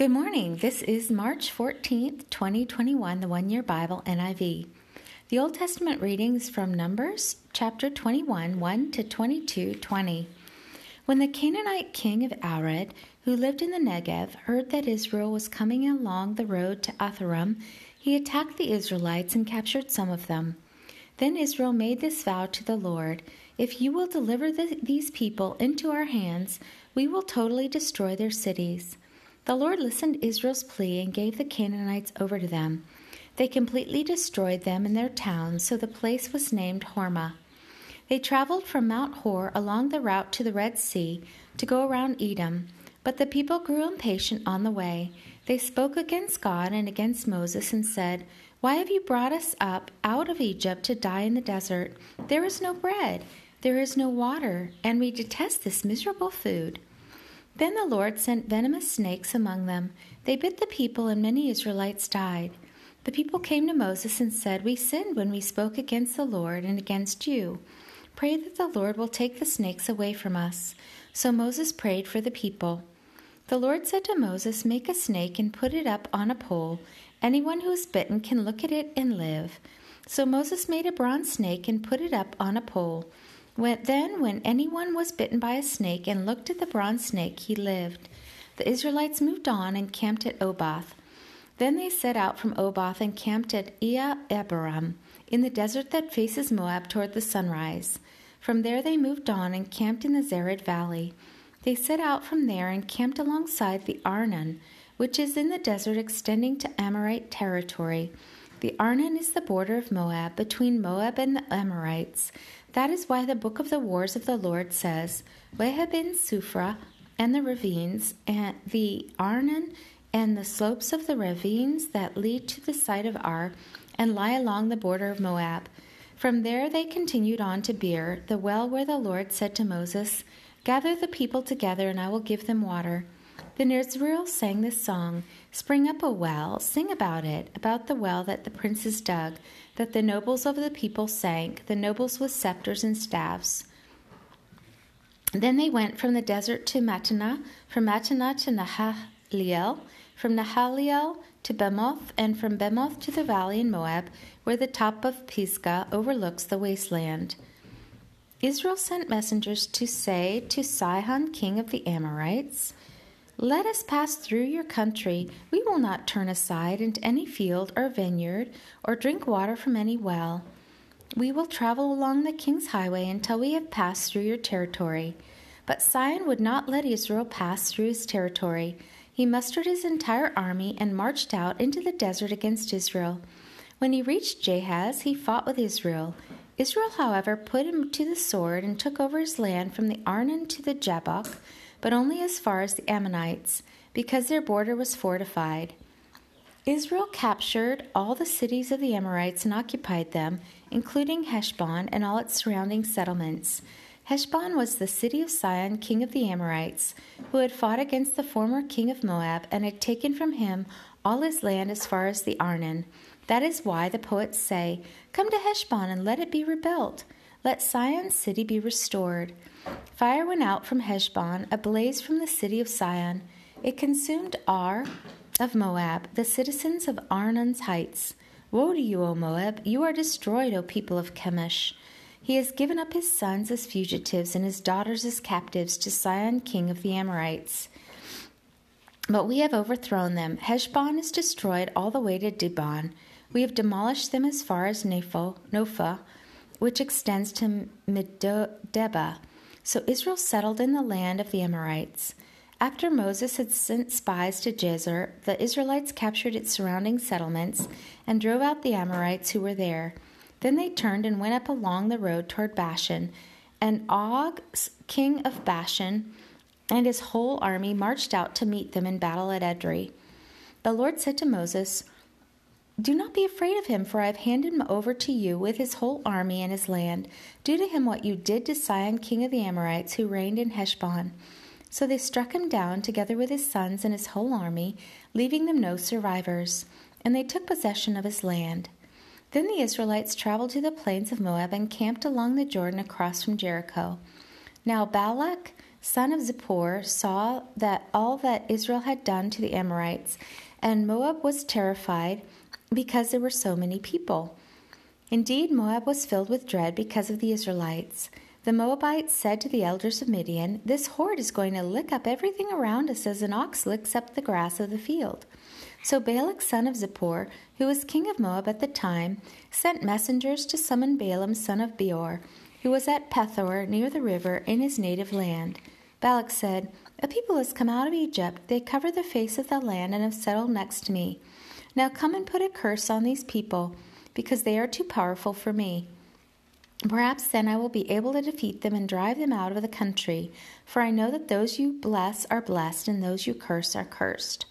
Good morning. This is March 14th, 2021, the One Year Bible NIV. The Old Testament readings from Numbers chapter 21, 1 to 22, 20. When the Canaanite king of Arad, who lived in the Negev, heard that Israel was coming along the road to Atharim, he attacked the Israelites and captured some of them. Then Israel made this vow to the Lord If you will deliver the, these people into our hands, we will totally destroy their cities. The Lord listened to Israel's plea and gave the Canaanites over to them. They completely destroyed them and their towns, so the place was named Hormah. They traveled from Mount Hor along the route to the Red Sea to go around Edom, but the people grew impatient on the way. They spoke against God and against Moses and said, Why have you brought us up out of Egypt to die in the desert? There is no bread, there is no water, and we detest this miserable food. Then the Lord sent venomous snakes among them. They bit the people, and many Israelites died. The people came to Moses and said, We sinned when we spoke against the Lord and against you. Pray that the Lord will take the snakes away from us. So Moses prayed for the people. The Lord said to Moses, Make a snake and put it up on a pole. Anyone who is bitten can look at it and live. So Moses made a bronze snake and put it up on a pole. When, then, when anyone was bitten by a snake and looked at the bronze snake, he lived. The Israelites moved on and camped at Oboth. Then they set out from Oboth and camped at Iye Abarim, in the desert that faces Moab toward the sunrise. From there they moved on and camped in the Zered Valley. They set out from there and camped alongside the Arnon, which is in the desert extending to Amorite territory. The Arnon is the border of Moab, between Moab and the Amorites. That is why the book of the wars of the Lord says, Weheb Sufra and the ravines, and the Arnon and the slopes of the ravines that lead to the site of Ar and lie along the border of Moab. From there they continued on to Beer, the well where the Lord said to Moses, Gather the people together, and I will give them water. Then Israel sang this song Spring up a well, sing about it, about the well that the princes dug, that the nobles of the people sank, the nobles with scepters and staffs. Then they went from the desert to Mattanah, from Mattanah to Nahaliel, from Nahaliel to Bamoth, and from Bamoth to the valley in Moab, where the top of Pisgah overlooks the wasteland. Israel sent messengers to say to Sihon, king of the Amorites, let us pass through your country. We will not turn aside into any field or vineyard or drink water from any well. We will travel along the king's highway until we have passed through your territory. But Sihon would not let Israel pass through his territory. He mustered his entire army and marched out into the desert against Israel. When he reached Jahaz, he fought with Israel. Israel, however, put him to the sword and took over his land from the Arnon to the Jabbok but only as far as the Ammonites, because their border was fortified. Israel captured all the cities of the Amorites and occupied them, including Heshbon and all its surrounding settlements. Heshbon was the city of Sihon, king of the Amorites, who had fought against the former king of Moab and had taken from him all his land as far as the Arnon. That is why the poets say, Come to Heshbon and let it be rebuilt. Let Sihon's city be restored. Fire went out from Heshbon, a blaze from the city of Sihon. It consumed Ar of Moab, the citizens of Arnon's heights. Woe to you, O Moab! You are destroyed, O people of Chemosh. He has given up his sons as fugitives and his daughters as captives to Sihon, king of the Amorites. But we have overthrown them. Heshbon is destroyed all the way to Dibon. We have demolished them as far as Nepho, Nopha, which extends to Medeba. So Israel settled in the land of the Amorites. After Moses had sent spies to Jazer, the Israelites captured its surrounding settlements and drove out the Amorites who were there. Then they turned and went up along the road toward Bashan, and Og, king of Bashan, and his whole army marched out to meet them in battle at Edrei. The Lord said to Moses, do not be afraid of him, for I have handed him over to you with his whole army and his land. Do to him what you did to Sihon, king of the Amorites, who reigned in Heshbon. So they struck him down, together with his sons and his whole army, leaving them no survivors. And they took possession of his land. Then the Israelites traveled to the plains of Moab and camped along the Jordan across from Jericho. Now Balak, son of Zippor, saw that all that Israel had done to the Amorites, and Moab was terrified because there were so many people. Indeed, Moab was filled with dread because of the Israelites. The Moabites said to the elders of Midian, This horde is going to lick up everything around us as an ox licks up the grass of the field. So Balak, son of Zippor, who was king of Moab at the time, sent messengers to summon Balaam, son of Beor, who was at Pethor near the river in his native land. Balak said, A people has come out of Egypt. They cover the face of the land and have settled next to me. Now come and put a curse on these people, because they are too powerful for me. Perhaps then I will be able to defeat them and drive them out of the country, for I know that those you bless are blessed, and those you curse are cursed.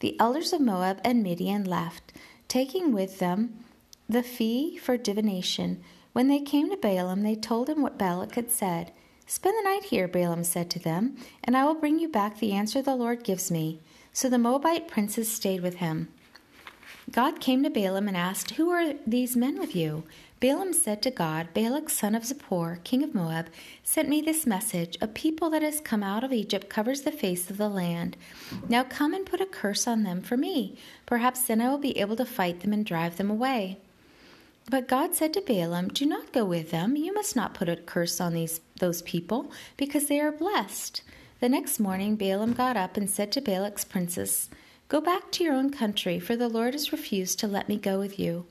The elders of Moab and Midian left, taking with them the fee for divination. When they came to Balaam, they told him what Balak had said. Spend the night here, Balaam said to them, and I will bring you back the answer the Lord gives me. So the Moabite princes stayed with him. God came to Balaam and asked, Who are these men with you? Balaam said to God, Balak, son of Zippor, king of Moab, sent me this message A people that has come out of Egypt covers the face of the land. Now come and put a curse on them for me. Perhaps then I will be able to fight them and drive them away. But God said to Balaam, Do not go with them. You must not put a curse on these those people, because they are blessed. The next morning Balaam got up and said to Balak's princess, Go back to your own country, for the Lord has refused to let me go with you.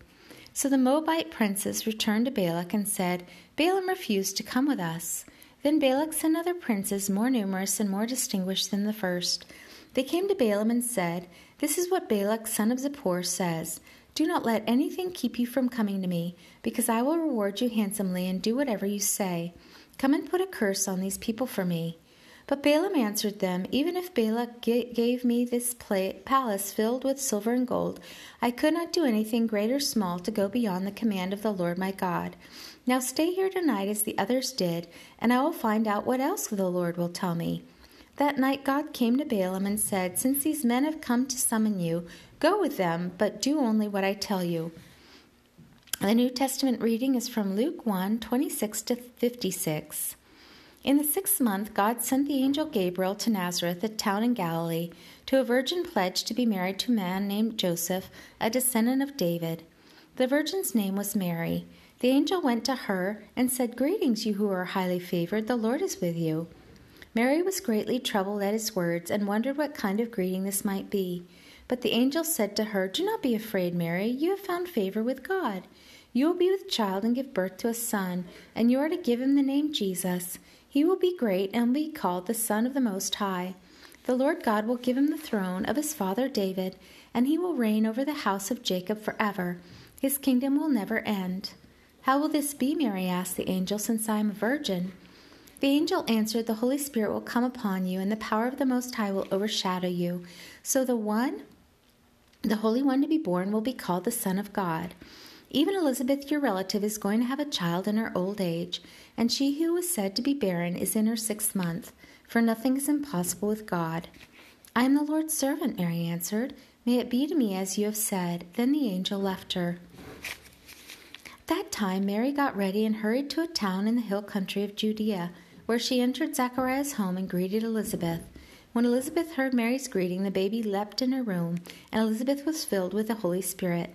So the Moabite princes returned to Balak and said, Balaam refused to come with us. Then Balak sent other princes more numerous and more distinguished than the first. They came to Balaam and said, This is what Balak, son of Zippor, says Do not let anything keep you from coming to me, because I will reward you handsomely and do whatever you say. Come and put a curse on these people for me. But Balaam answered them, Even if Balak gave me this palace filled with silver and gold, I could not do anything great or small to go beyond the command of the Lord my God. Now stay here tonight as the others did, and I will find out what else the Lord will tell me. That night God came to Balaam and said, Since these men have come to summon you, go with them, but do only what I tell you. The New Testament reading is from Luke 1 26 to 56. In the sixth month, God sent the angel Gabriel to Nazareth, a town in Galilee, to a virgin pledged to be married to a man named Joseph, a descendant of David. The virgin's name was Mary. The angel went to her and said, Greetings, you who are highly favored, the Lord is with you. Mary was greatly troubled at his words and wondered what kind of greeting this might be. But the angel said to her, Do not be afraid, Mary, you have found favor with God. You will be with child and give birth to a son, and you are to give him the name Jesus. He will be great and be called the Son of the Most High. The Lord God will give him the throne of his father David, and he will reign over the house of Jacob forever. His kingdom will never end. How will this be, Mary asked the angel, since I am a virgin? The angel answered, The Holy Spirit will come upon you, and the power of the Most High will overshadow you. So the one, the Holy One to be born, will be called the Son of God. Even Elizabeth, your relative, is going to have a child in her old age, and she who was said to be barren is in her sixth month, for nothing is impossible with God. I am the Lord's servant, Mary answered. May it be to me as you have said. Then the angel left her. That time Mary got ready and hurried to a town in the hill country of Judea, where she entered Zechariah's home and greeted Elizabeth. When Elizabeth heard Mary's greeting, the baby leapt in her womb, and Elizabeth was filled with the Holy Spirit.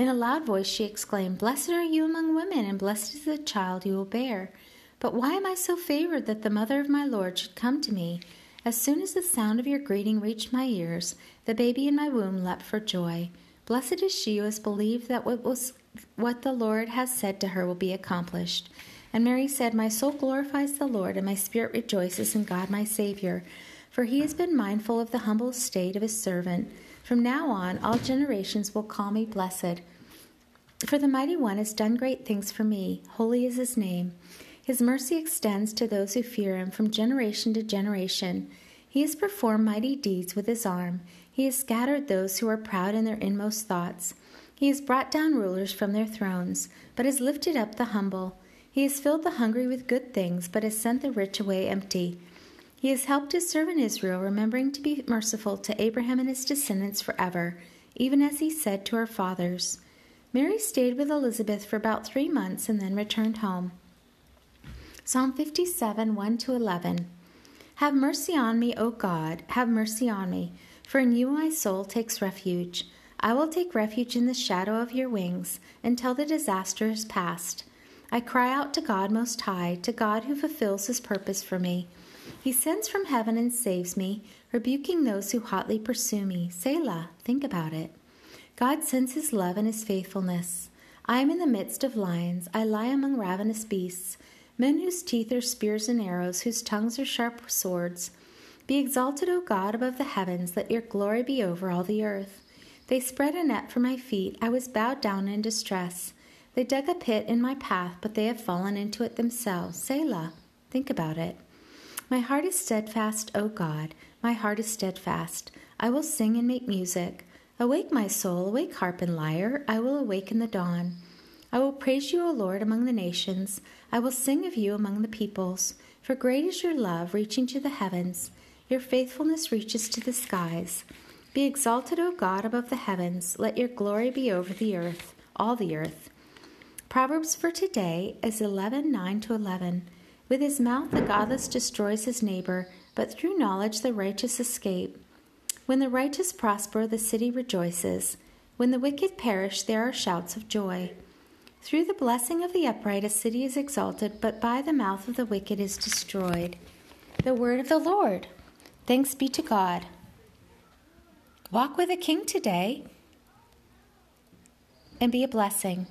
In a loud voice she exclaimed, Blessed are you among women, and blessed is the child you will bear. But why am I so favored that the mother of my Lord should come to me? As soon as the sound of your greeting reached my ears, the baby in my womb leapt for joy. Blessed is she who has believed that what was what the Lord has said to her will be accomplished. And Mary said, My soul glorifies the Lord, and my spirit rejoices in God my Savior, for he has been mindful of the humble state of his servant. From now on, all generations will call me blessed. For the Mighty One has done great things for me. Holy is his name. His mercy extends to those who fear him from generation to generation. He has performed mighty deeds with his arm. He has scattered those who are proud in their inmost thoughts. He has brought down rulers from their thrones, but has lifted up the humble. He has filled the hungry with good things, but has sent the rich away empty. He has helped his servant Israel, remembering to be merciful to Abraham and his descendants forever, even as he said to our fathers. Mary stayed with Elizabeth for about three months and then returned home. Psalm 57 1 to 11. Have mercy on me, O God, have mercy on me, for in you my soul takes refuge. I will take refuge in the shadow of your wings until the disaster is past. I cry out to God Most High, to God who fulfills his purpose for me. He sends from heaven and saves me, rebuking those who hotly pursue me. Selah, think about it. God sends his love and his faithfulness. I am in the midst of lions, I lie among ravenous beasts men whose teeth are spears and arrows, whose tongues are sharp swords. Be exalted, O God, above the heavens, let your glory be over all the earth. They spread a net for my feet, I was bowed down in distress. They dug a pit in my path, but they have fallen into it themselves. Selah, think about it. My heart is steadfast, O God, my heart is steadfast. I will sing and make music. Awake, my soul, awake, harp and lyre, I will awake in the dawn. I will praise you, O Lord, among the nations. I will sing of you among the peoples. For great is your love, reaching to the heavens. Your faithfulness reaches to the skies. Be exalted, O God, above the heavens. Let your glory be over the earth, all the earth. Proverbs for today is 11 9 to 11. With his mouth, the godless destroys his neighbor, but through knowledge, the righteous escape. When the righteous prosper, the city rejoices. When the wicked perish, there are shouts of joy. Through the blessing of the upright, a city is exalted, but by the mouth of the wicked is destroyed. The word of the Lord. Thanks be to God. Walk with a king today and be a blessing.